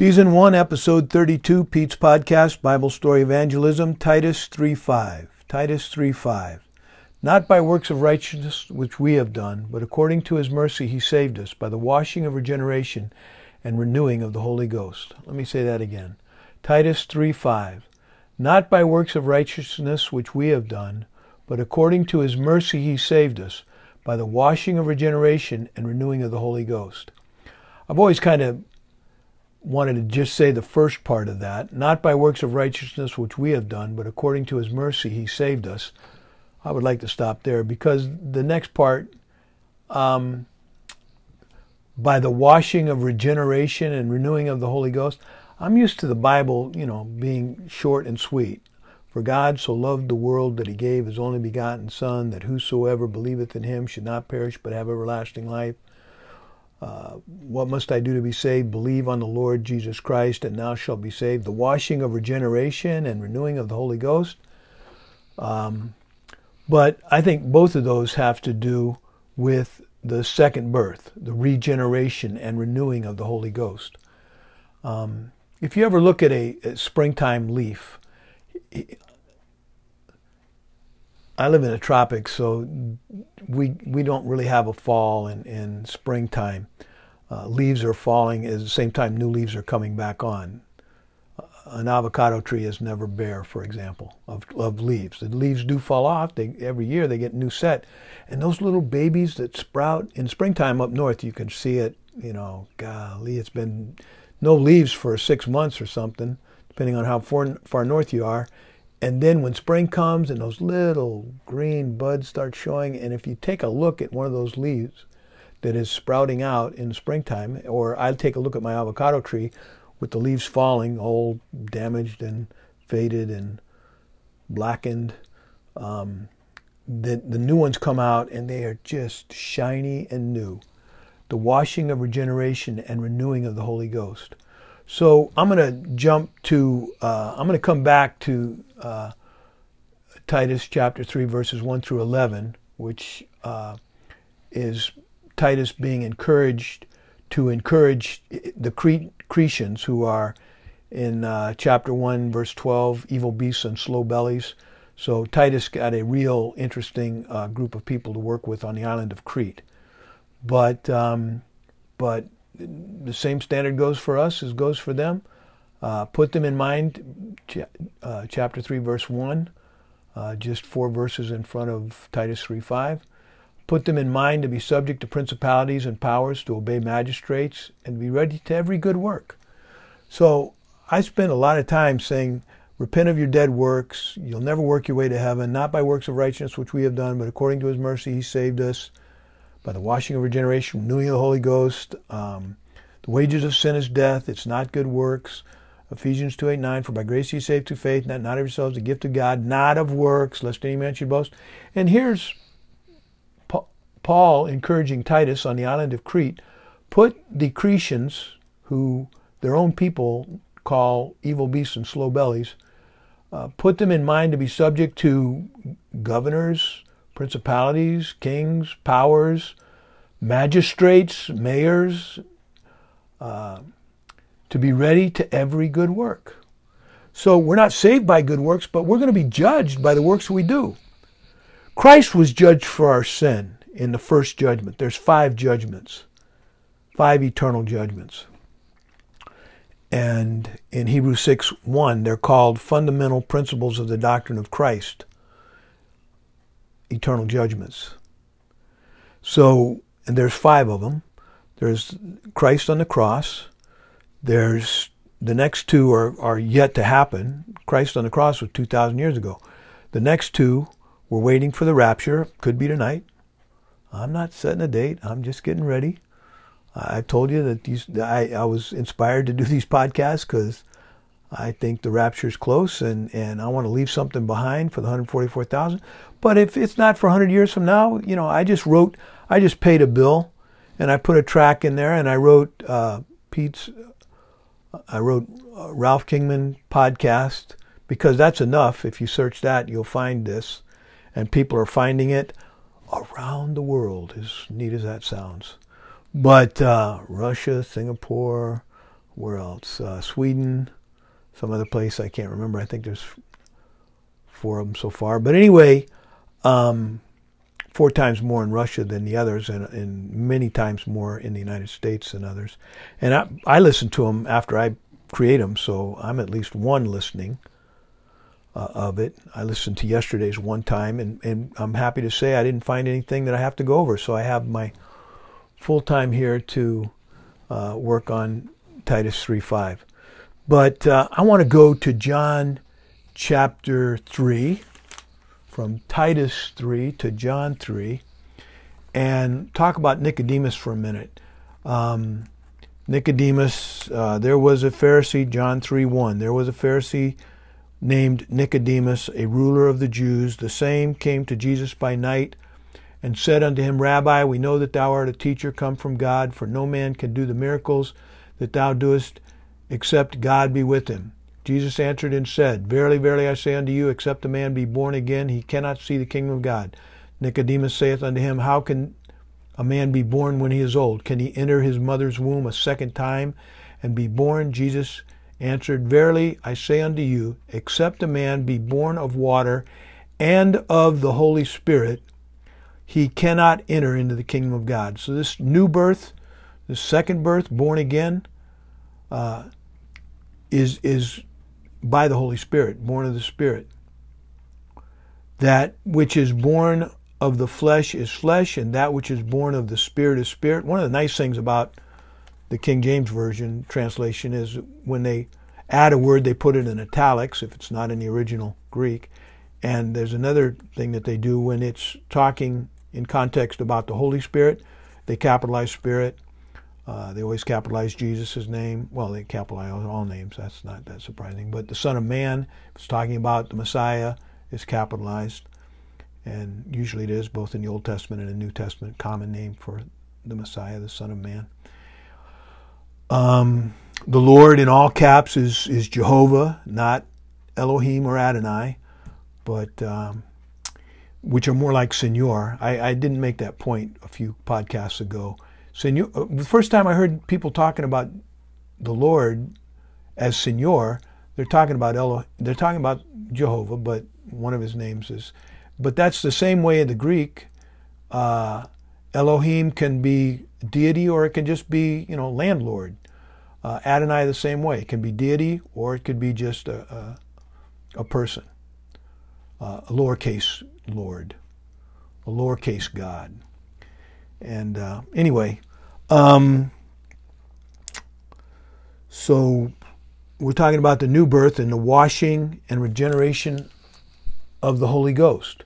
Season 1, Episode 32, Pete's Podcast, Bible Story Evangelism, Titus 3.5. Titus 3.5. Not by works of righteousness which we have done, but according to his mercy he saved us by the washing of regeneration and renewing of the Holy Ghost. Let me say that again. Titus 3.5. Not by works of righteousness which we have done, but according to his mercy he saved us by the washing of regeneration and renewing of the Holy Ghost. I've always kind of wanted to just say the first part of that, not by works of righteousness which we have done, but according to his mercy he saved us. I would like to stop there because the next part, um, by the washing of regeneration and renewing of the Holy Ghost, I'm used to the Bible, you know, being short and sweet. For God so loved the world that he gave his only begotten Son, that whosoever believeth in him should not perish but have everlasting life. Uh, what must I do to be saved? Believe on the Lord Jesus Christ, and thou shalt be saved. The washing of regeneration and renewing of the Holy Ghost. Um, but I think both of those have to do with the second birth, the regeneration and renewing of the Holy Ghost. Um, if you ever look at a, a springtime leaf, I live in the tropics, so we we don't really have a fall in, in springtime. Uh, leaves are falling at the same time new leaves are coming back on. Uh, an avocado tree is never bare, for example, of, of leaves. The leaves do fall off. They, every year they get new set. And those little babies that sprout in springtime up north, you can see it, you know, golly, it's been no leaves for six months or something, depending on how far, far north you are. And then when spring comes and those little green buds start showing, and if you take a look at one of those leaves that is sprouting out in springtime, or I take a look at my avocado tree with the leaves falling, all damaged and faded and blackened, um, the, the new ones come out and they are just shiny and new. The washing of regeneration and renewing of the Holy Ghost. So I'm going to jump to, uh, I'm going to come back to uh, Titus chapter 3, verses 1 through 11, which uh, is Titus being encouraged to encourage the Cre- Cretans who are in uh, chapter 1, verse 12, evil beasts and slow bellies. So Titus got a real interesting uh, group of people to work with on the island of Crete. But, um, but the same standard goes for us as goes for them. Uh, put them in mind, uh, chapter 3, verse 1, uh, just four verses in front of Titus 3 5. Put them in mind to be subject to principalities and powers, to obey magistrates, and be ready to every good work. So I spent a lot of time saying, Repent of your dead works. You'll never work your way to heaven, not by works of righteousness which we have done, but according to his mercy he saved us by the washing of regeneration, renewing of the Holy Ghost. Um, the wages of sin is death. It's not good works. Ephesians 2 8 9, for by grace you saved through faith, not, not of yourselves, the gift of God, not of works, lest any man should boast. And here's Paul encouraging Titus on the island of Crete put the Cretans, who their own people call evil beasts and slow bellies, uh, put them in mind to be subject to governors, principalities, kings, powers, magistrates, mayors, uh, to be ready to every good work. So we're not saved by good works, but we're going to be judged by the works we do. Christ was judged for our sin in the first judgment. There's five judgments, five eternal judgments. And in Hebrews 6 1, they're called fundamental principles of the doctrine of Christ, eternal judgments. So, and there's five of them. There's Christ on the cross, there's the next two are, are yet to happen. Christ on the cross was 2,000 years ago. The next two, we're waiting for the rapture. Could be tonight. I'm not setting a date. I'm just getting ready. I told you that these I, I was inspired to do these podcasts because I think the rapture is close and, and I want to leave something behind for the 144,000. But if it's not for 100 years from now, you know, I just wrote, I just paid a bill and I put a track in there and I wrote uh, Pete's I wrote Ralph Kingman podcast because that's enough. If you search that, you'll find this, and people are finding it around the world. As neat as that sounds, but uh, Russia, Singapore, where else? Uh, Sweden, some other place I can't remember. I think there's four of them so far. But anyway, um, four times more in Russia than the others, and, and, many times more in the United States than others. And I, I listen to them after I create them, so I'm at least one listening uh, of it. I listened to yesterday's one time, and, and I'm happy to say I didn't find anything that I have to go over. So I have my full time here to uh, work on Titus 3:5. But uh, I want to go to John chapter 3, from Titus 3 to John 3, and talk about Nicodemus for a minute. Um, Nicodemus, uh, there was a Pharisee, John 3 1. There was a Pharisee named Nicodemus, a ruler of the Jews. The same came to Jesus by night and said unto him, Rabbi, we know that thou art a teacher come from God, for no man can do the miracles that thou doest except God be with him. Jesus answered and said, Verily, verily, I say unto you, except a man be born again, he cannot see the kingdom of God. Nicodemus saith unto him, How can a man be born when he is old? Can he enter his mother's womb a second time and be born? Jesus answered, Verily, I say unto you, except a man be born of water and of the Holy Spirit, he cannot enter into the kingdom of God. So this new birth, this second birth, born again, uh, is is by the Holy Spirit, born of the Spirit. That which is born of the flesh is flesh, and that which is born of the Spirit is spirit. One of the nice things about the King James Version translation is when they add a word, they put it in italics if it's not in the original Greek. And there's another thing that they do when it's talking in context about the Holy Spirit, they capitalize Spirit. Uh, they always capitalize Jesus' name. Well, they capitalize all names. That's not that surprising. But the Son of Man, if it's talking about the Messiah, is capitalized. And usually it is both in the Old Testament and the New Testament, common name for the Messiah, the Son of Man. Um, the Lord in all caps is, is Jehovah, not Elohim or Adonai, but um, which are more like Senor. I, I didn't make that point a few podcasts ago. Senor, uh, the first time I heard people talking about the Lord as Senor, they're talking about Elo, they're talking about Jehovah, but one of his names is. But that's the same way in the Greek. Uh, Elohim can be deity, or it can just be you know landlord. Uh, Adonai the same way. It can be deity, or it could be just a a, a person, uh, a lowercase Lord, a lowercase God. And uh, anyway, um, so we're talking about the new birth and the washing and regeneration of the Holy Ghost.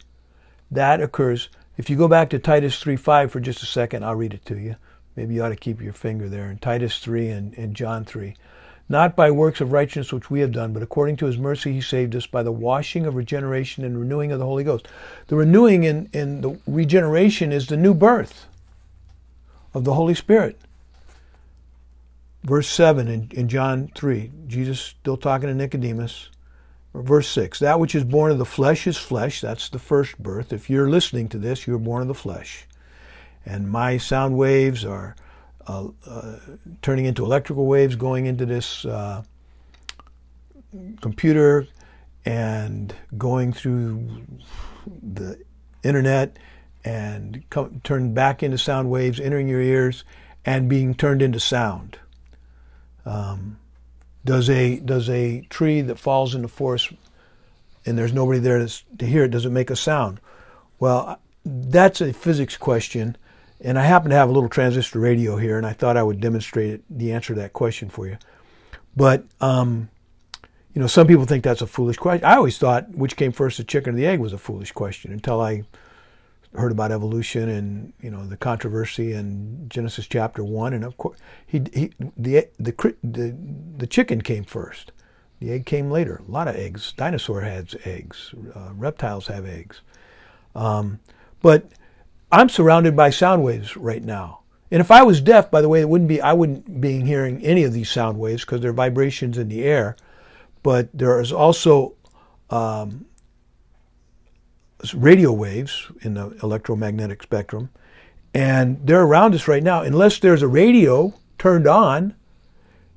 That occurs. If you go back to Titus 3:5 for just a second, I'll read it to you. Maybe you ought to keep your finger there in Titus 3 and, and John 3. Not by works of righteousness which we have done, but according to his mercy he saved us by the washing of regeneration and renewing of the Holy Ghost. The renewing and, and the regeneration is the new birth of the Holy Spirit. Verse 7 in, in John 3, Jesus still talking to Nicodemus. Verse 6 That which is born of the flesh is flesh. That's the first birth. If you're listening to this, you're born of the flesh. And my sound waves are uh, uh, turning into electrical waves, going into this uh, computer and going through the internet and come, turned back into sound waves, entering your ears, and being turned into sound. Um, does a does a tree that falls in the forest and there's nobody there to, to hear it, does it make a sound? Well, that's a physics question, and I happen to have a little transistor radio here, and I thought I would demonstrate it, the answer to that question for you. But um, you know, some people think that's a foolish question. I always thought which came first, the chicken or the egg, was a foolish question until I heard about evolution and you know the controversy in Genesis chapter one, and of course he, he the, the the the chicken came first, the egg came later. A lot of eggs. Dinosaur has eggs. Uh, reptiles have eggs, um, but I'm surrounded by sound waves right now. And if I was deaf, by the way, it wouldn't be I wouldn't be hearing any of these sound waves because they're vibrations in the air. But there is also um, radio waves in the electromagnetic spectrum, and they're around us right now. Unless there's a radio turned on,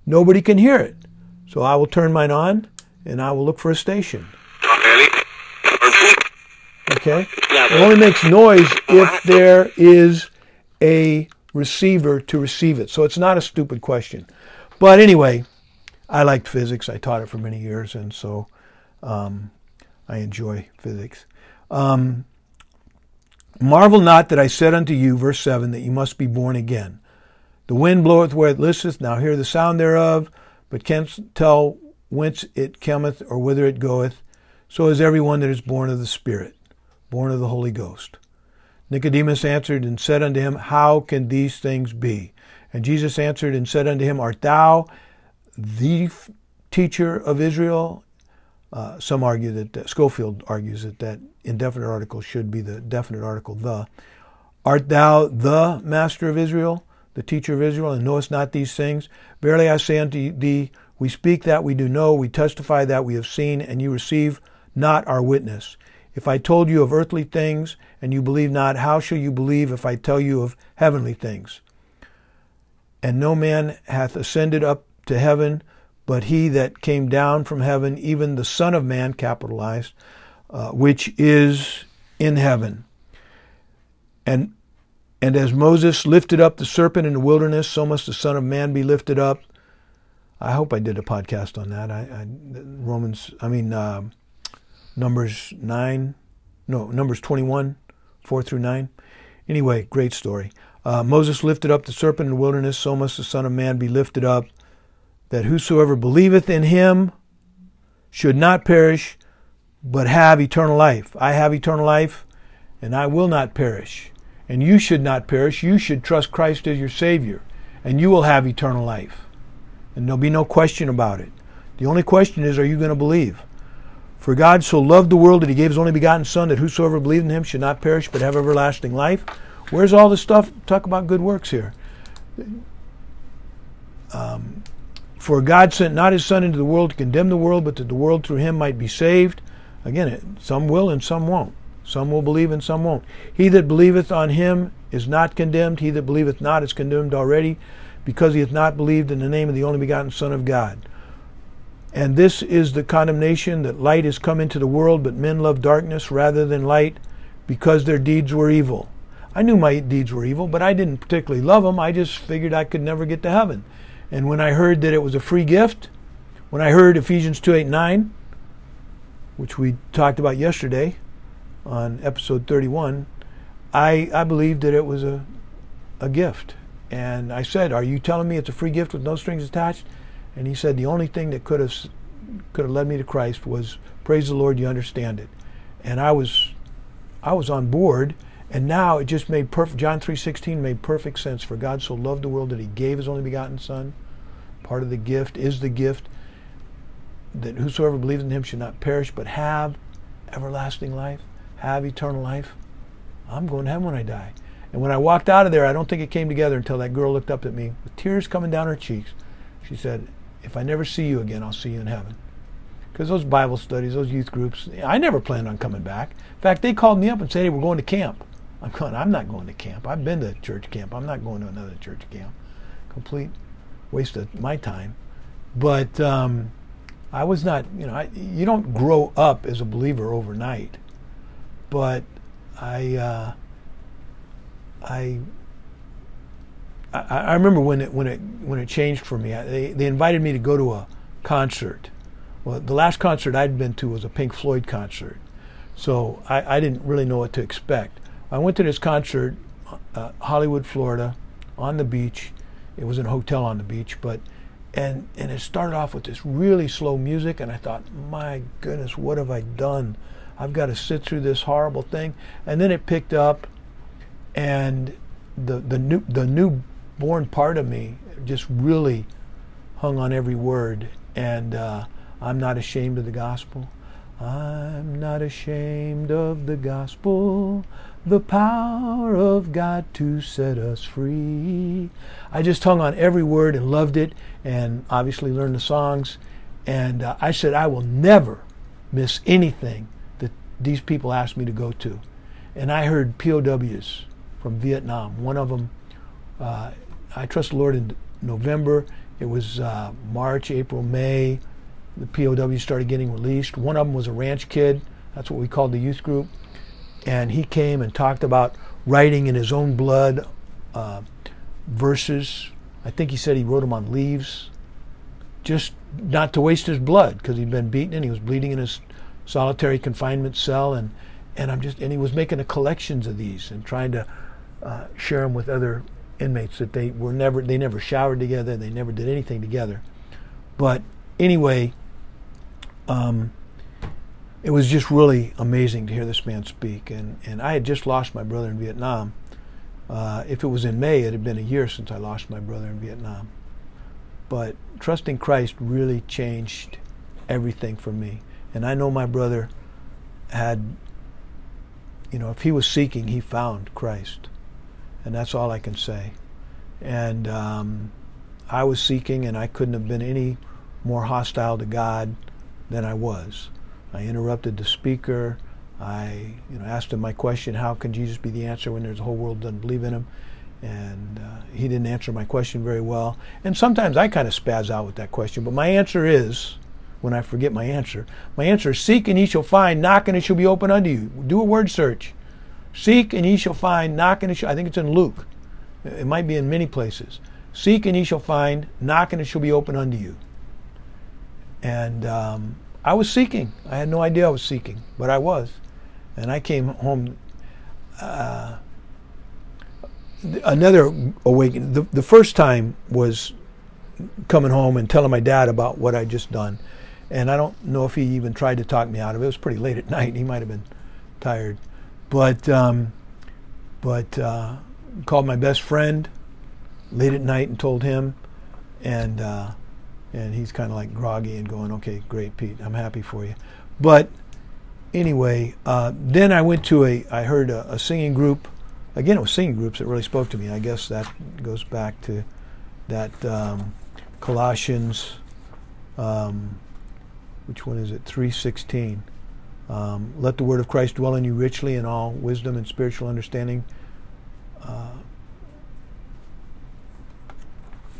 nobody can hear it. So I will turn mine on and I will look for a station. Okay? It only makes noise if there is a receiver to receive it. So it's not a stupid question. But anyway, I liked physics. I taught it for many years, and so um, I enjoy physics. Um, Marvel not that I said unto you, verse 7, that you must be born again. The wind bloweth where it listeth, now hear the sound thereof, but canst tell whence it cometh or whither it goeth. So is every one that is born of the Spirit, born of the Holy Ghost. Nicodemus answered and said unto him, How can these things be? And Jesus answered and said unto him, Art thou the teacher of Israel? Uh, some argue that uh, Scofield argues that that indefinite article should be the definite article the. Art thou the master of Israel, the teacher of Israel, and knowest not these things? Verily I say unto thee, we speak that we do know, we testify that we have seen, and you receive not our witness. If I told you of earthly things, and you believe not, how shall you believe if I tell you of heavenly things? And no man hath ascended up to heaven, but he that came down from heaven, even the Son of Man, capitalized, uh, which is in heaven. And and as Moses lifted up the serpent in the wilderness, so must the Son of Man be lifted up. I hope I did a podcast on that. I, I Romans, I mean uh, Numbers nine, no Numbers twenty one, four through nine. Anyway, great story. Uh, Moses lifted up the serpent in the wilderness, so must the Son of Man be lifted up, that whosoever believeth in him should not perish, but have eternal life. I have eternal life, and I will not perish. And you should not perish. You should trust Christ as your Savior, and you will have eternal life. And there'll be no question about it. The only question is, are you going to believe? For God so loved the world that he gave his only begotten Son, that whosoever believed in him should not perish, but have everlasting life. Where's all the stuff? Talk about good works here. Um, for God sent not his Son into the world to condemn the world, but that the world through him might be saved. Again, some will and some won't. Some will believe and some won't. He that believeth on him is not condemned. He that believeth not is condemned already, because he hath not believed in the name of the only begotten Son of God. And this is the condemnation that light is come into the world, but men love darkness rather than light, because their deeds were evil. I knew my deeds were evil, but I didn't particularly love them. I just figured I could never get to heaven. And when I heard that it was a free gift, when I heard Ephesians 2 8 9, which we talked about yesterday on episode 31, I, I believed that it was a, a gift. And I said, Are you telling me it's a free gift with no strings attached? And he said, The only thing that could have, could have led me to Christ was, Praise the Lord, you understand it. And I was, I was on board. And now it just made perfect. John 3:16 made perfect sense. For God so loved the world that He gave His only begotten Son. Part of the gift is the gift that whosoever believes in Him should not perish, but have everlasting life, have eternal life. I'm going to heaven when I die. And when I walked out of there, I don't think it came together until that girl looked up at me with tears coming down her cheeks. She said, "If I never see you again, I'll see you in heaven." Because those Bible studies, those youth groups, I never planned on coming back. In fact, they called me up and said, "Hey, we're going to camp." I'm going, I'm not going to camp. I've been to church camp. I'm not going to another church camp. Complete waste of my time. But um, I was not, you know, I, you don't grow up as a believer overnight. But I, uh, I, I, remember when it when it when it changed for me. I, they they invited me to go to a concert. Well, the last concert I'd been to was a Pink Floyd concert, so I, I didn't really know what to expect. I went to this concert, uh, Hollywood, Florida, on the beach. It was in a hotel on the beach, but and and it started off with this really slow music, and I thought, my goodness, what have I done? I've got to sit through this horrible thing. And then it picked up, and the the new the newborn part of me just really hung on every word, and uh, I'm not ashamed of the gospel. I'm not ashamed of the gospel the power of God to set us free. I just hung on every word and loved it, and obviously learned the songs. And uh, I said, I will never miss anything that these people asked me to go to. And I heard POWs from Vietnam. One of them, uh, I trust the Lord in November. it was uh, March, April, May. The POWs started getting released. One of them was a ranch kid. That's what we called the youth group. And he came and talked about writing in his own blood uh, verses. I think he said he wrote them on leaves, just not to waste his blood because he'd been beaten and he was bleeding in his solitary confinement cell. And, and I'm just and he was making a collections of these and trying to uh, share them with other inmates that they were never they never showered together they never did anything together but anyway um, it was just really amazing to hear this man speak. And, and I had just lost my brother in Vietnam. Uh, if it was in May it had been a year since I lost my brother in Vietnam. But trusting Christ really changed everything for me. And I know my brother had you know if he was seeking he found Christ. And that's all I can say. And um, I was seeking, and I couldn't have been any more hostile to God than I was. I interrupted the speaker. I, you know, asked him my question: How can Jesus be the answer when there's a whole world doesn't believe in him? And uh, he didn't answer my question very well. And sometimes I kind of spaz out with that question. But my answer is, when I forget my answer, my answer is: Seek and ye shall find; knock and it shall be open unto you. Do a word search. Seek and ye shall find, knock and it shall, I think it's in Luke. It might be in many places. Seek and ye shall find, knock and it shall be open unto you. And um, I was seeking. I had no idea I was seeking, but I was. And I came home. Uh, another awakening. The, the first time was coming home and telling my dad about what I'd just done. And I don't know if he even tried to talk me out of it. It was pretty late at night. He might have been tired. But um, but uh, called my best friend late at night and told him, and uh, and he's kind of like groggy and going, okay, great, Pete, I'm happy for you. But anyway, uh, then I went to a I heard a, a, singing group. Again, it was singing groups that really spoke to me. I guess that goes back to that um, Colossians. Um, which one is it? Three sixteen. Um, let the word of Christ dwell in you richly in all wisdom and spiritual understanding. Uh,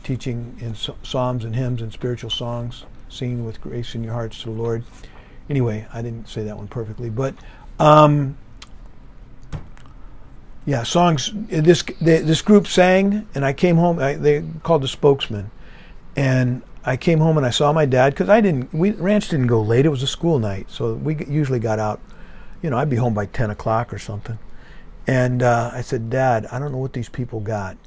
teaching in psalms and hymns and spiritual songs, singing with grace in your hearts to the Lord. Anyway, I didn't say that one perfectly, but um, yeah, songs. This this group sang, and I came home. I, they called the spokesman, and I came home and I saw my dad because I didn't. We ranch didn't go late. It was a school night, so we usually got out. You know, I'd be home by ten o'clock or something. And uh, I said, Dad, I don't know what these people got,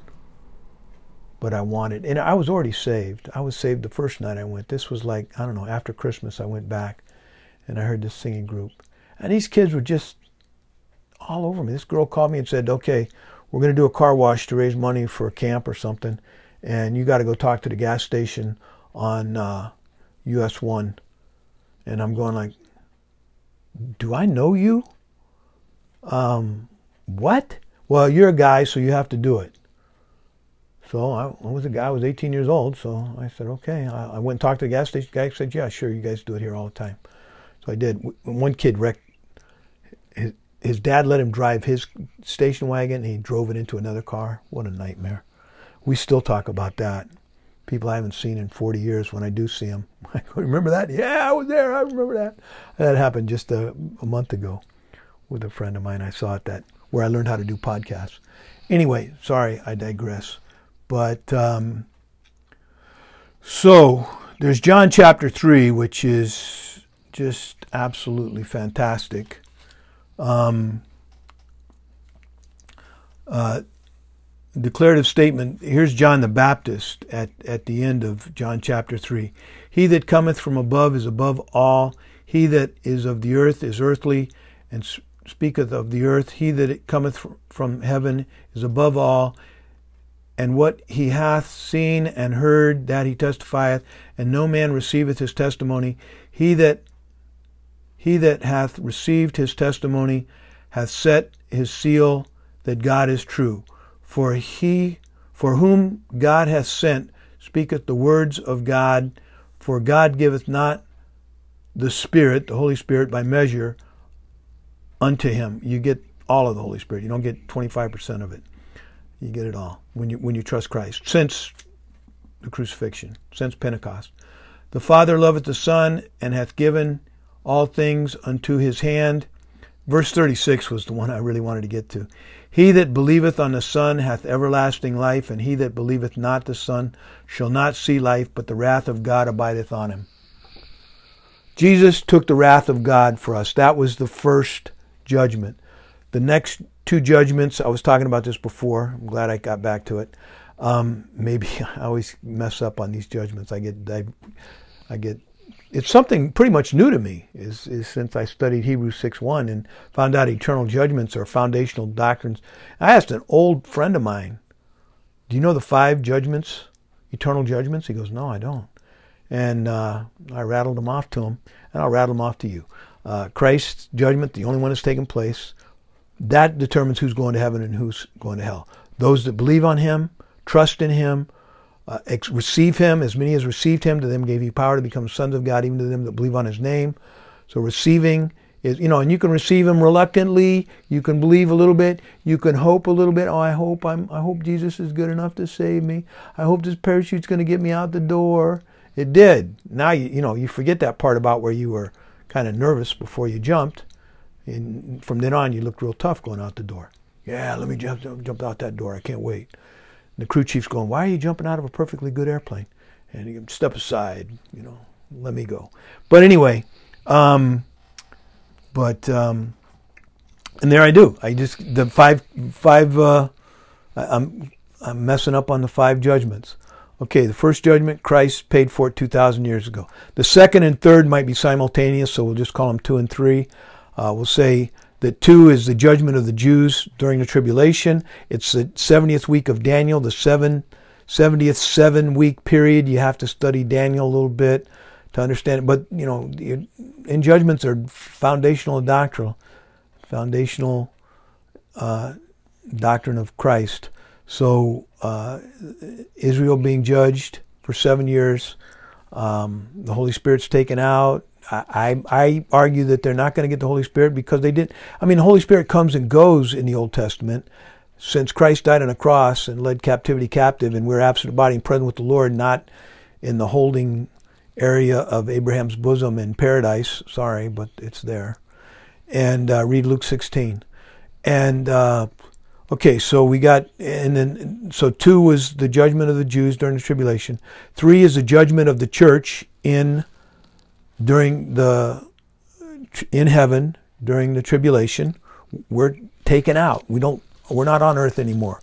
but I wanted. And I was already saved. I was saved the first night I went. This was like I don't know. After Christmas, I went back, and I heard this singing group, and these kids were just all over me. This girl called me and said, "Okay, we're going to do a car wash to raise money for a camp or something, and you got to go talk to the gas station." on uh, US 1. And I'm going like, do I know you? Um, what? Well, you're a guy, so you have to do it. So I, I, was a guy, I was 18 years old, so I said, okay. I, I went and talked to the gas station guy. Said, yeah, sure, you guys do it here all the time. So I did. One kid wrecked, his, his dad let him drive his station wagon, and he drove it into another car. What a nightmare. We still talk about that people I haven't seen in 40 years when I do see them. I go, remember that? Yeah, I was there. I remember that. That happened just a, a month ago with a friend of mine. I saw it that where I learned how to do podcasts. Anyway, sorry, I digress. But um, so there's John chapter 3, which is just absolutely fantastic. Um, uh, declarative statement. Here's John the Baptist at, at the end of John chapter 3. He that cometh from above is above all. He that is of the earth is earthly, and speaketh of the earth. He that cometh from heaven is above all. And what he hath seen and heard, that he testifieth, and no man receiveth his testimony. He that he that hath received his testimony hath set his seal that God is true. For he for whom God hath sent speaketh the words of God, for God giveth not the Spirit, the Holy Spirit, by measure unto him. You get all of the Holy Spirit. You don't get 25% of it. You get it all when you when you trust Christ. Since the crucifixion, since Pentecost. The Father loveth the Son, and hath given all things unto his hand. Verse 36 was the one I really wanted to get to. He that believeth on the Son hath everlasting life, and he that believeth not the Son shall not see life, but the wrath of God abideth on him. Jesus took the wrath of God for us. That was the first judgment. The next two judgments, I was talking about this before. I'm glad I got back to it. Um, maybe I always mess up on these judgments. I get, I, I get. It's something pretty much new to me. Is, is since I studied Hebrews six one and found out eternal judgments are foundational doctrines. I asked an old friend of mine, "Do you know the five judgments, eternal judgments?" He goes, "No, I don't." And uh, I rattled them off to him, and I'll rattle them off to you. Uh, Christ's judgment, the only one that's taken place, that determines who's going to heaven and who's going to hell. Those that believe on Him, trust in Him, uh, ex- receive Him, as many as received Him, to them gave He power to become sons of God, even to them that believe on His name. So receiving is, you know, and you can receive Him reluctantly. You can believe a little bit. You can hope a little bit. Oh, I hope I'm, I hope Jesus is good enough to save me. I hope this parachute's going to get me out the door. It did. Now you, you know, you forget that part about where you were kind of nervous before you jumped. And from then on, you looked real tough going out the door. Yeah, let me jump, jump out that door. I can't wait. And the crew chief's going, why are you jumping out of a perfectly good airplane? And you step aside, you know, let me go. But anyway, um, but um, and there I do. I just the five five. Uh, I'm I'm messing up on the five judgments. Okay, the first judgment, Christ paid for it 2,000 years ago. The second and third might be simultaneous, so we'll just call them two and three. Uh, we'll say that two is the judgment of the Jews during the tribulation. It's the 70th week of Daniel, the seven, 70th seven week period. You have to study Daniel a little bit to understand it. But, you know, in judgments are foundational and doctrinal, foundational uh, doctrine of Christ. So uh, Israel being judged for seven years, um, the Holy Spirit's taken out. I, I, argue that they're not going to get the Holy Spirit because they didn't. I mean, the Holy Spirit comes and goes in the Old Testament. Since Christ died on a cross and led captivity captive, and we're absent body and present with the Lord, not in the holding area of Abraham's bosom in paradise. Sorry, but it's there. And uh, read Luke 16. And uh, Okay, so we got, and then, so two was the judgment of the Jews during the tribulation. Three is the judgment of the church in, during the, in heaven during the tribulation. We're taken out. We don't, we're not on earth anymore.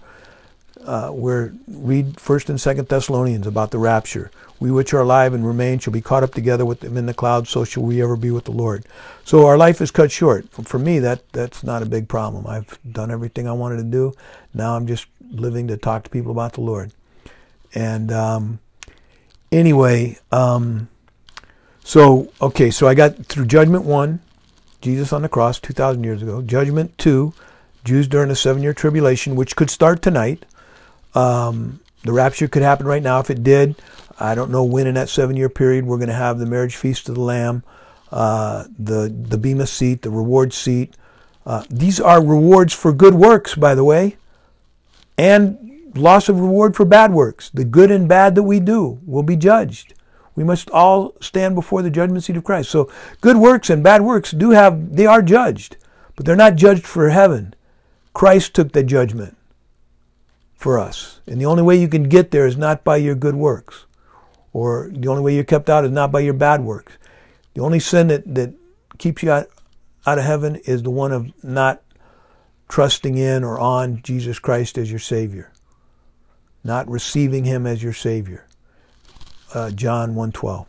Uh, we're, read First and Second Thessalonians about the rapture. We which are alive and remain shall be caught up together with them in the clouds, so shall we ever be with the Lord. So our life is cut short. For me, that that's not a big problem. I've done everything I wanted to do. Now I'm just living to talk to people about the Lord. And um, anyway, um, so okay, so I got through Judgment one, Jesus on the cross, two thousand years ago. Judgment two, Jews during the seven-year tribulation, which could start tonight. Um, the rapture could happen right now. If it did, I don't know when in that seven year period we're going to have the marriage feast of the Lamb, uh, the, the Bema seat, the reward seat. Uh, these are rewards for good works, by the way, and loss of reward for bad works. The good and bad that we do will be judged. We must all stand before the judgment seat of Christ. So good works and bad works do have, they are judged, but they're not judged for heaven. Christ took the judgment for us. And the only way you can get there is not by your good works or the only way you're kept out is not by your bad works. The only sin that, that keeps you out, out of heaven is the one of not trusting in or on Jesus Christ as your Savior, not receiving Him as your Savior. Uh, John 1.12.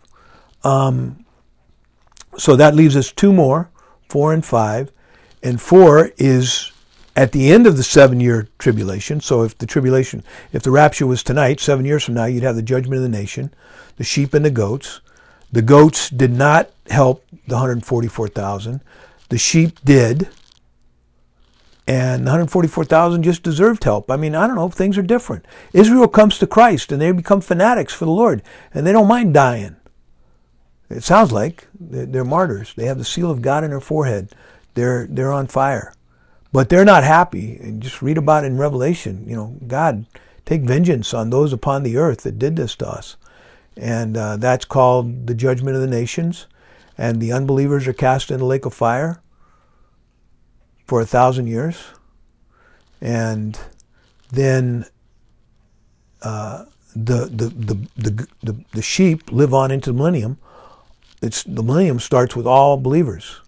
Um, so that leaves us two more, four and five. And four is at the end of the seven year tribulation. So if the tribulation, if the rapture was tonight, seven years from now, you'd have the judgment of the nation, the sheep and the goats. The goats did not help the 144,000. The sheep did. And 144,000 just deserved help. I mean, I don't know, things are different. Israel comes to Christ and they become fanatics for the Lord and they don't mind dying. It sounds like they're martyrs. They have the seal of God in their forehead. They're, they're on fire. But they're not happy. And just read about it in Revelation. You know, God take vengeance on those upon the earth that did this to us. And uh, that's called the judgment of the nations. And the unbelievers are cast in the lake of fire for a thousand years. And then uh, the, the, the, the, the, sheep live on into the millennium. It's, the millennium starts with all believers.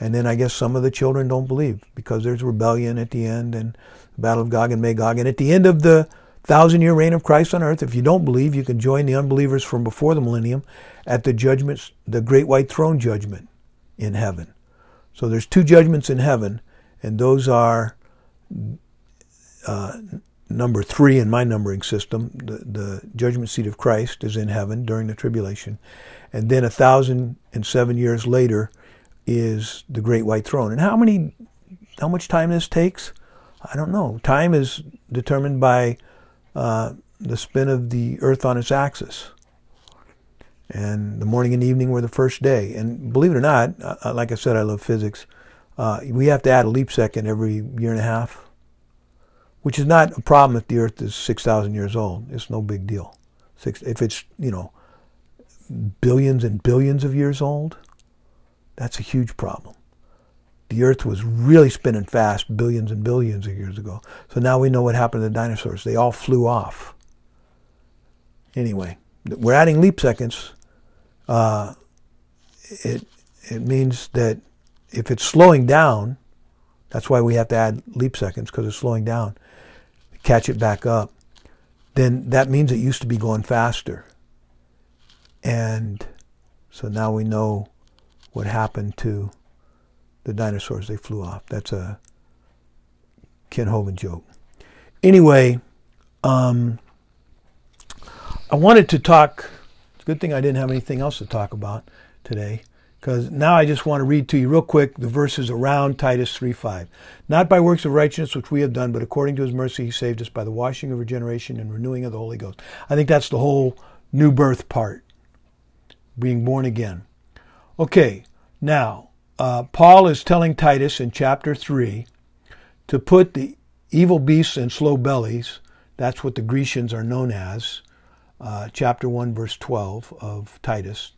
And then I guess some of the children don't believe because there's rebellion at the end and the battle of Gog and Magog. And at the end of the thousand year reign of Christ on earth, if you don't believe, you can join the unbelievers from before the millennium at the judgments, the great white throne judgment in heaven. So there's two judgments in heaven, and those are uh, number three in my numbering system. The, the judgment seat of Christ is in heaven during the tribulation. And then a thousand and seven years later is the great white throne. And how many, how much time this takes? I don't know. Time is determined by uh, the spin of the earth on its axis. And the morning and evening were the first day. And believe it or not, uh, like I said, I love physics. Uh, we have to add a leap second every year and a half which is not a problem if the Earth is 6,000 years old. It's no big deal. Six, if it's, you know, billions and billions of years old, that's a huge problem. The Earth was really spinning fast billions and billions of years ago. So now we know what happened to the dinosaurs. They all flew off. Anyway, we're adding leap seconds. Uh, it, it means that if it's slowing down, that's why we have to add leap seconds because it's slowing down catch it back up, then that means it used to be going faster. And so now we know what happened to the dinosaurs. They flew off. That's a Kent Hovind joke. Anyway, um, I wanted to talk. It's a good thing I didn't have anything else to talk about today because now I just want to read to you real quick the verses around Titus 3:5. Not by works of righteousness which we have done, but according to his mercy he saved us by the washing of regeneration and renewing of the Holy Ghost. I think that's the whole new birth part, being born again. Okay, now uh, Paul is telling Titus in chapter 3 to put the evil beasts and slow bellies, that's what the Grecians are known as, uh, chapter 1, verse 12 of Titus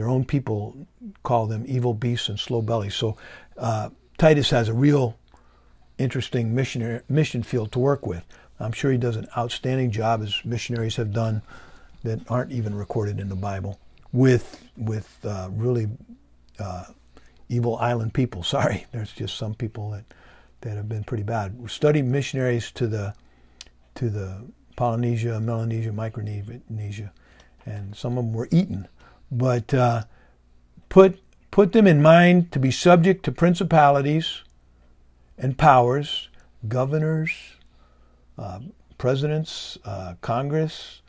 their own people call them evil beasts and slow bellies. So uh, Titus has a real interesting missionary, mission field to work with. I'm sure he does an outstanding job, as missionaries have done that aren't even recorded in the Bible, with with uh, really uh, evil island people. Sorry, there's just some people that that have been pretty bad. Study missionaries to the to the Polynesia, Melanesia, Micronesia, and some of them were eaten but uh, put put them in mind to be subject to principalities and powers, governors, uh, presidents, uh, Congress,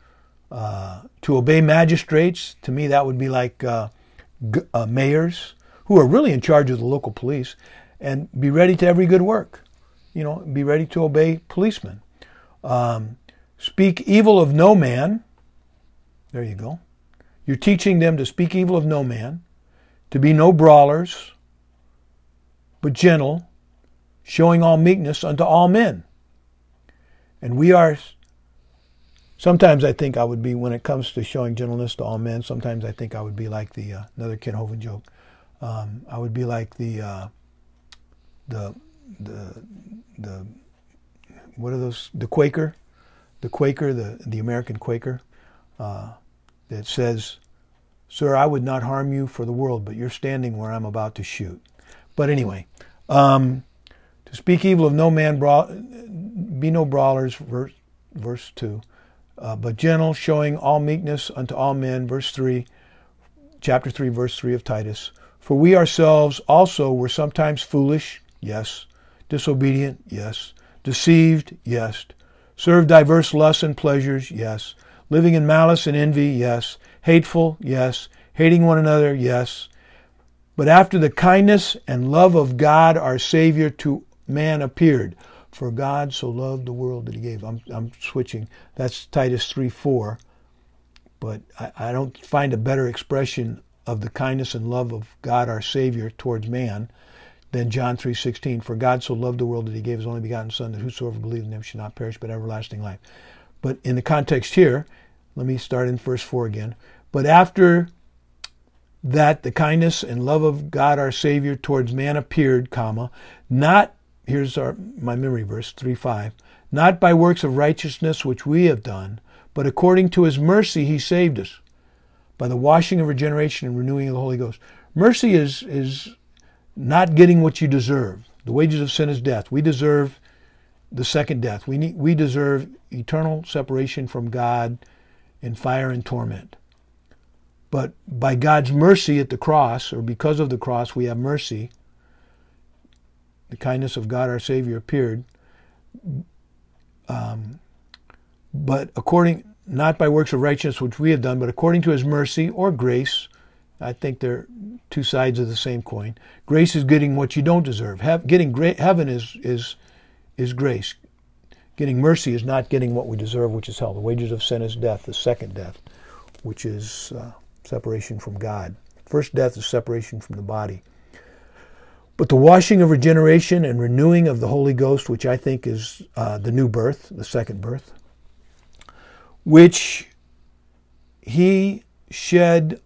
uh, to obey magistrates. To me, that would be like uh, g- uh, mayors who are really in charge of the local police, and be ready to every good work. You know, be ready to obey policemen. Um, speak evil of no man. There you go. You're teaching them to speak evil of no man, to be no brawlers, but gentle, showing all meekness unto all men. And we are, sometimes I think I would be, when it comes to showing gentleness to all men, sometimes I think I would be like the, uh, another Kent Hovind joke, um, I would be like the, uh, the, the, the, what are those, the Quaker, the Quaker, the, the American Quaker. Uh, that says, Sir, I would not harm you for the world, but you're standing where I'm about to shoot. But anyway, um, to speak evil of no man, bra- be no brawlers, verse, verse 2, uh, but gentle, showing all meekness unto all men, verse 3, chapter 3, verse 3 of Titus. For we ourselves also were sometimes foolish, yes, disobedient, yes, deceived, yes, served diverse lusts and pleasures, yes, Living in malice and envy, yes. Hateful, yes. Hating one another, yes. But after the kindness and love of God, our Savior, to man appeared. For God so loved the world that he gave. I'm, I'm switching. That's Titus 3 4. But I, I don't find a better expression of the kindness and love of God our Savior towards man than John 3:16 for God so loved the world that he gave his only begotten son that whosoever believes in him should not perish but everlasting life But in the context here, let me start in verse 4 again. But after that the kindness and love of God our Savior towards man appeared, comma, not here's our my memory verse 3 5, not by works of righteousness which we have done, but according to his mercy he saved us by the washing of regeneration and renewing of the Holy Ghost. Mercy is is not getting what you deserve. The wages of sin is death. We deserve the second death. We need, we deserve eternal separation from God in fire and torment. But by God's mercy at the cross, or because of the cross, we have mercy. The kindness of God our Savior appeared. Um, but according, not by works of righteousness which we have done, but according to his mercy or grace, I think they're two sides of the same coin. Grace is getting what you don't deserve. He- getting gra- heaven is, is, is grace. Getting mercy is not getting what we deserve, which is hell. The wages of sin is death, the second death, which is uh, separation from God. First death is separation from the body. But the washing of regeneration and renewing of the Holy Ghost, which I think is uh, the new birth, the second birth, which he shed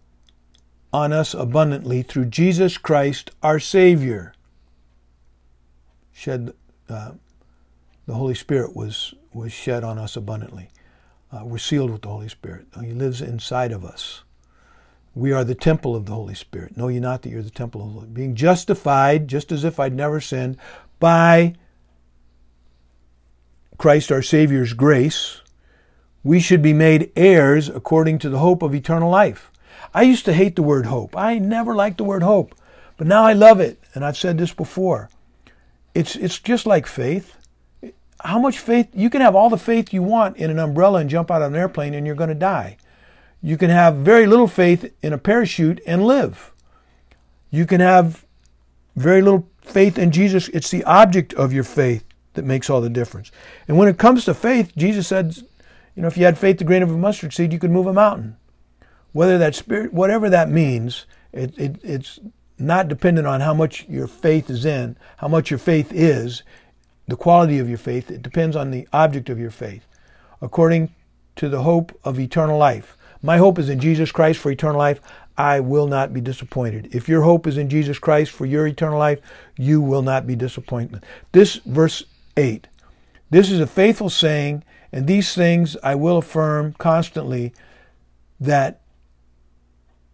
on us abundantly through Jesus Christ our Savior. Shed uh, the Holy Spirit was was shed on us abundantly. Uh, we're sealed with the Holy Spirit. He lives inside of us. We are the temple of the Holy Spirit. Know ye not that you're the temple of the Lord? Being justified, just as if I'd never sinned, by Christ our Savior's grace, we should be made heirs according to the hope of eternal life. I used to hate the word hope. I never liked the word hope, but now I love it. And I've said this before. It's, it's just like faith. How much faith? You can have all the faith you want in an umbrella and jump out of an airplane and you're going to die. You can have very little faith in a parachute and live. You can have very little faith in Jesus. It's the object of your faith that makes all the difference. And when it comes to faith, Jesus said, you know, if you had faith the grain of a mustard seed, you could move a mountain. Whether that spirit, whatever that means, it, it, it's not dependent on how much your faith is in, how much your faith is, the quality of your faith. It depends on the object of your faith, according to the hope of eternal life. My hope is in Jesus Christ for eternal life. I will not be disappointed. If your hope is in Jesus Christ for your eternal life, you will not be disappointed. This verse 8. This is a faithful saying, and these things I will affirm constantly that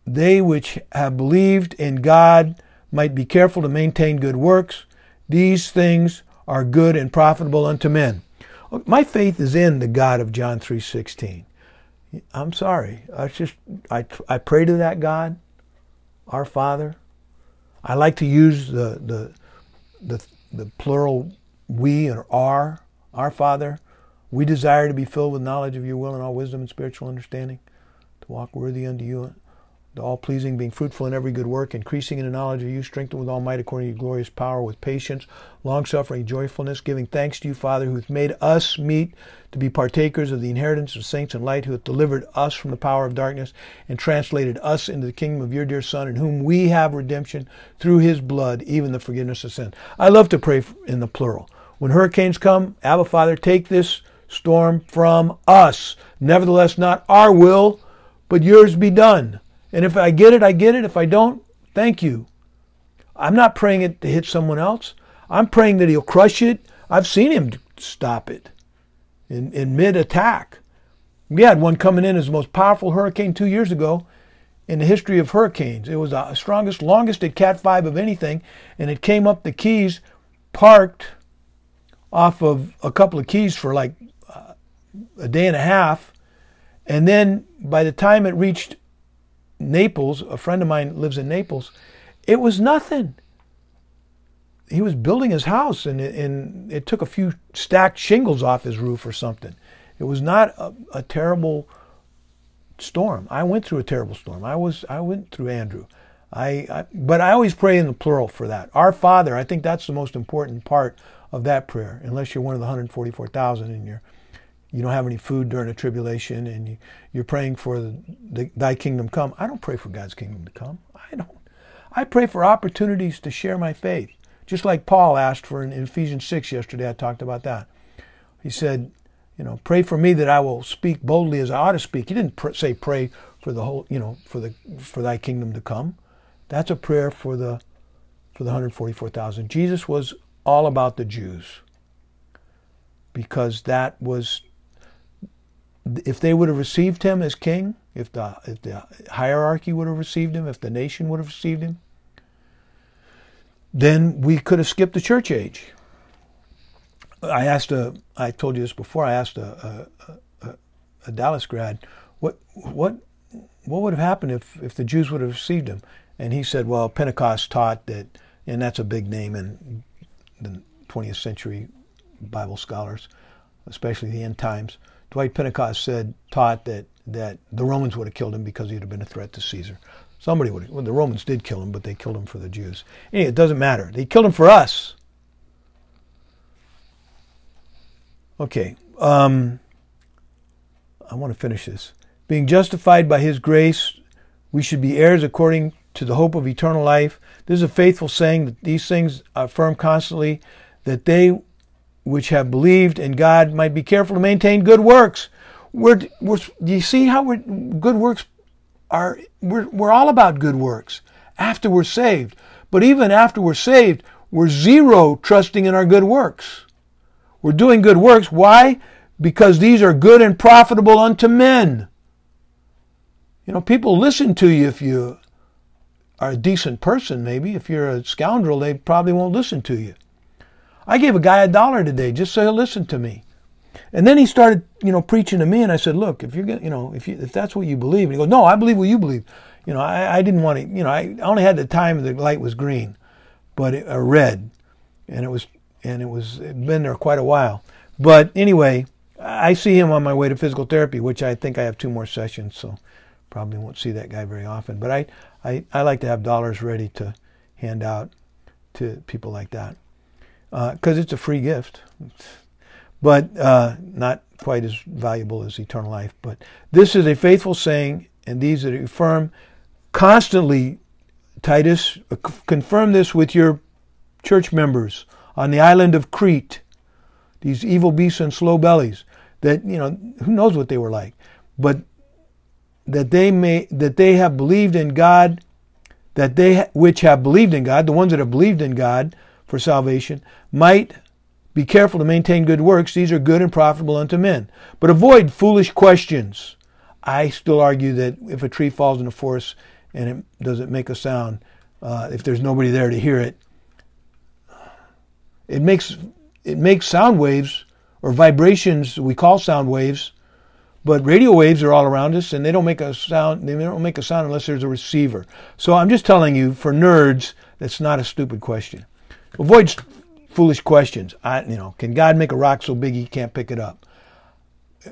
they which have believed in God might be careful to maintain good works. These things are good and profitable unto men. My faith is in the God of John 3:16. I'm sorry. I just I I pray to that God, our Father. I like to use the the the, the plural we or our, our Father. We desire to be filled with knowledge of your will and all wisdom and spiritual understanding, to walk worthy unto you all pleasing, being fruitful in every good work, increasing in the knowledge of you, strengthened with all might according to your glorious power, with patience, long suffering, joyfulness, giving thanks to you, Father, who hath made us meet to be partakers of the inheritance of saints and light, who hath delivered us from the power of darkness and translated us into the kingdom of your dear Son, in whom we have redemption through his blood, even the forgiveness of sin. I love to pray in the plural. When hurricanes come, Abba Father, take this storm from us. Nevertheless, not our will, but yours be done. And if I get it, I get it. If I don't, thank you. I'm not praying it to hit someone else. I'm praying that he'll crush it. I've seen him stop it in, in mid attack. We had one coming in as the most powerful hurricane two years ago in the history of hurricanes. It was the strongest, longest at Cat 5 of anything, and it came up the keys, parked off of a couple of keys for like uh, a day and a half. And then by the time it reached Naples, a friend of mine lives in Naples, it was nothing. He was building his house and it, and it took a few stacked shingles off his roof or something. It was not a, a terrible storm. I went through a terrible storm. I was I went through Andrew. I, I, but I always pray in the plural for that. Our Father, I think that's the most important part of that prayer. Unless you're one of the 144,000 and you're you don't have any food during a tribulation and you, you're praying for the, the, thy kingdom come. I don't pray for God's kingdom to come. I don't. I pray for opportunities to share my faith. Just like Paul asked for in, in Ephesians 6 yesterday, I talked about that. He said, You know, pray for me that I will speak boldly as I ought to speak. He didn't pr- say pray for the whole, you know, for the for thy kingdom to come. That's a prayer for the for the 144,000. Jesus was all about the Jews because that was if they would have received him as king, if the if the hierarchy would have received him, if the nation would have received him, then we could have skipped the church age. I asked a, I told you this before. I asked a, a, a, a Dallas grad, what what what would have happened if if the Jews would have received him? And he said, well, Pentecost taught that, and that's a big name in the 20th century Bible scholars, especially the end times. Dwight Pentecost said, taught that, that the Romans would have killed him because he'd have been a threat to Caesar. Somebody would have, well, the Romans did kill him, but they killed him for the Jews. Anyway, it doesn't matter. They killed him for us. Okay. Um, I want to finish this. Being justified by his grace, we should be heirs according to the hope of eternal life. This is a faithful saying that these things affirm constantly that they which have believed in God might be careful to maintain good works. We're, we're, do you see how we're, good works are? We're, we're all about good works after we're saved. But even after we're saved, we're zero trusting in our good works. We're doing good works. Why? Because these are good and profitable unto men. You know, people listen to you if you are a decent person, maybe. If you're a scoundrel, they probably won't listen to you. I gave a guy a dollar today just so he'll listen to me. And then he started, you know, preaching to me, and I said, "Look, if you're, you know, if you, if that's what you believe," and he goes, "No, I believe what you believe." You know, I, I didn't want to, you know, I only had the time the light was green, but it, uh, red, and it was, and it was it'd been there quite a while. But anyway, I see him on my way to physical therapy, which I think I have two more sessions, so probably won't see that guy very often. But I, I, I like to have dollars ready to hand out to people like that because uh, it's a free gift, but uh, not quite as valuable as eternal life. But this is a faithful saying, and these that affirm constantly, Titus, uh, confirm this with your church members on the island of Crete, these evil beasts and slow bellies, that, you know, who knows what they were like, but that they may, that they have believed in God, that they, which have believed in God, the ones that have believed in God, for salvation, might be careful to maintain good works. These are good and profitable unto men. But avoid foolish questions. I still argue that if a tree falls in a forest and it doesn't make a sound, uh, if there's nobody there to hear it, it makes it makes sound waves or vibrations we call sound waves, but radio waves are all around us and they don't make a sound. They don't make a sound unless there's a receiver. So I'm just telling you, for nerds, that's not a stupid question. Avoid foolish questions. I, you know, can God make a rock so big he can't pick it up?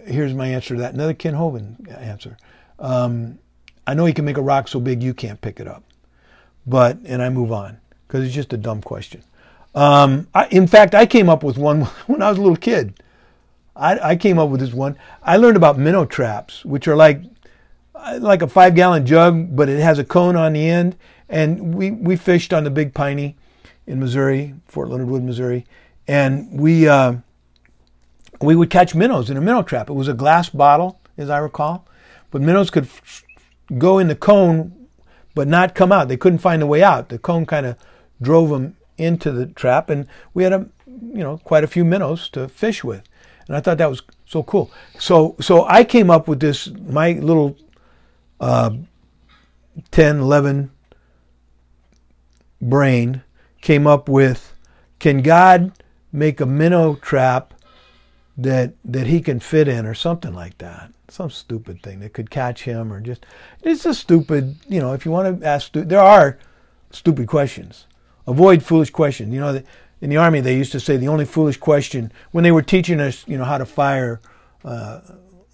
Here's my answer to that. Another Kent Hovind answer. Um, I know he can make a rock so big you can't pick it up, but and I move on because it's just a dumb question. Um, I, in fact, I came up with one when I was a little kid. I, I came up with this one. I learned about minnow traps, which are like like a five gallon jug, but it has a cone on the end. And we, we fished on the Big Piney in Missouri, Fort Leonard Wood, Missouri, and we uh, we would catch minnows in a minnow trap. It was a glass bottle, as I recall, but minnows could f- go in the cone, but not come out. They couldn't find a way out. The cone kind of drove them into the trap, and we had a you know quite a few minnows to fish with, and I thought that was so cool. So so I came up with this my little uh, 10, 11 brain came up with can God make a minnow trap that that he can fit in? or something like that. Some stupid thing that could catch him or just it's a stupid you know if you want to ask there are stupid questions. Avoid foolish questions. You know in the army they used to say the only foolish question when they were teaching us you know how to fire uh,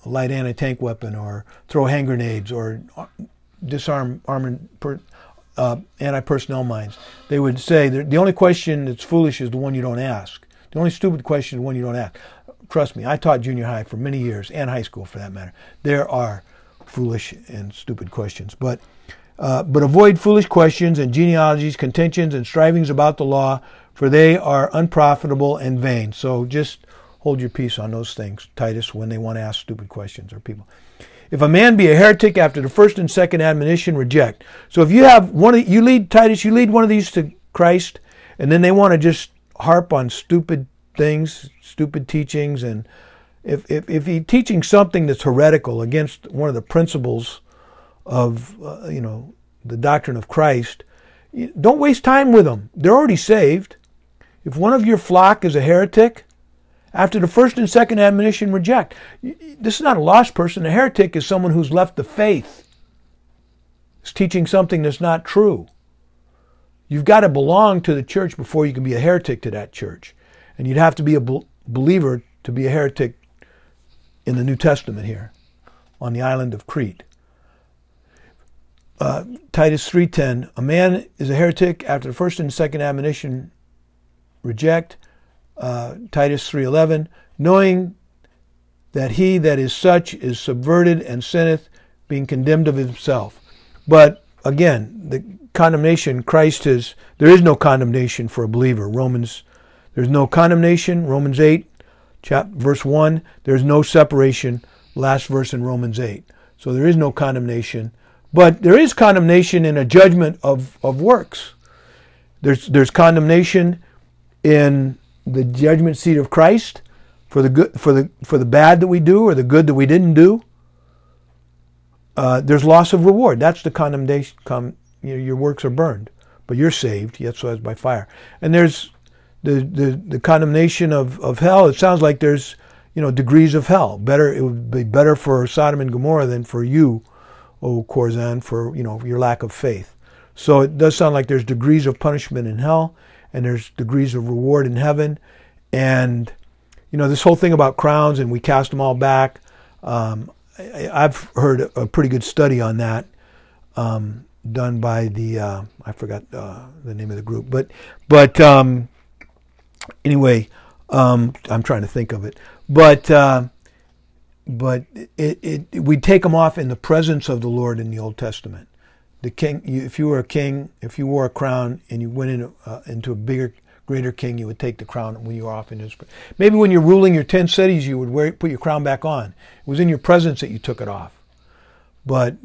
a light anti-tank weapon or throw hand grenades or disarm armored per, uh, anti-personnel mines. They would say the only question that's foolish is the one you don't ask. The only stupid question is the one you don't ask. Trust me, I taught junior high for many years and high school for that matter. There are foolish and stupid questions, but uh, but avoid foolish questions and genealogies, contentions, and strivings about the law, for they are unprofitable and vain. So just hold your peace on those things, Titus, when they want to ask stupid questions or people. If a man be a heretic after the first and second admonition, reject. So if you have one of you lead Titus, you lead one of these to Christ, and then they want to just harp on stupid things, stupid teachings, and if if if teaching something that's heretical against one of the principles of uh, you know the doctrine of Christ, don't waste time with them. They're already saved. If one of your flock is a heretic, after the first and second admonition, reject. This is not a lost person. A heretic is someone who's left the faith. Is teaching something that's not true. You've got to belong to the church before you can be a heretic to that church. And you'd have to be a believer to be a heretic in the New Testament here on the island of Crete. Uh, Titus 3:10 A man is a heretic after the first and second admonition reject uh, Titus 3:11, knowing that he that is such is subverted and sinneth, being condemned of himself. But again, the condemnation Christ is there is no condemnation for a believer. Romans there's no condemnation. Romans 8, chapter, verse 1. There's no separation. Last verse in Romans 8. So there is no condemnation. But there is condemnation in a judgment of, of works. There's, there's condemnation in the judgment seat of Christ for the good, for the for the bad that we do or the good that we didn't do. Uh, there's loss of reward. That's the condemnation. Com, you know, your works are burned, but you're saved. Yet so as by fire. And there's the, the the condemnation of of hell. It sounds like there's you know degrees of hell. Better it would be better for Sodom and Gomorrah than for you, O Chorazin, for you know your lack of faith. So it does sound like there's degrees of punishment in hell and there's degrees of reward in heaven. And, you know, this whole thing about crowns and we cast them all back, um, I, have heard a pretty good study on that um, done by the, uh, I forgot uh, the name of the group, but, but um, anyway, um, I'm trying to think of it. But, uh, but it, it, we take them off in the presence of the Lord in the Old Testament the king, you, if you were a king, if you wore a crown and you went in, uh, into a bigger, greater king, you would take the crown when you were off in his. Maybe when you're ruling your ten cities, you would wear, put your crown back on. It was in your presence that you took it off. But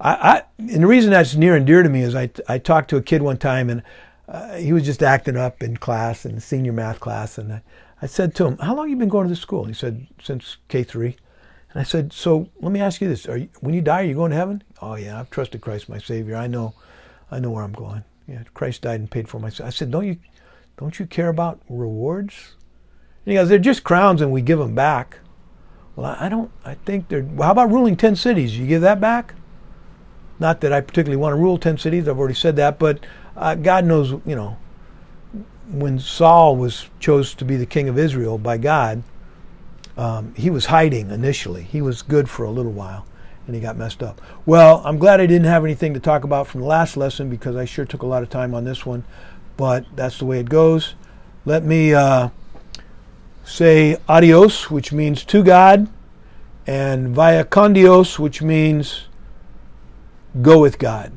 I, I and the reason that's near and dear to me is I, I talked to a kid one time and uh, he was just acting up in class in senior math class, and I, I said to him, "How long have you been going to this school?" He said, "Since K 3 and I said, so let me ask you this: you, when you die, are you going to heaven? Oh yeah, I've trusted Christ, my Savior. I know, I know where I'm going. Yeah, Christ died and paid for my sin. I said, don't you, don't you care about rewards? And he goes, they're just crowns, and we give them back. Well, I, don't. I think they're. Well, how about ruling ten cities? You give that back? Not that I particularly want to rule ten cities. I've already said that, but uh, God knows. You know, when Saul was chose to be the king of Israel by God um, he was hiding initially. He was good for a little while and he got messed up. Well, I'm glad I didn't have anything to talk about from the last lesson because I sure took a lot of time on this one, but that's the way it goes. Let me uh, say adios, which means to God, and vaya con Dios, which means go with God.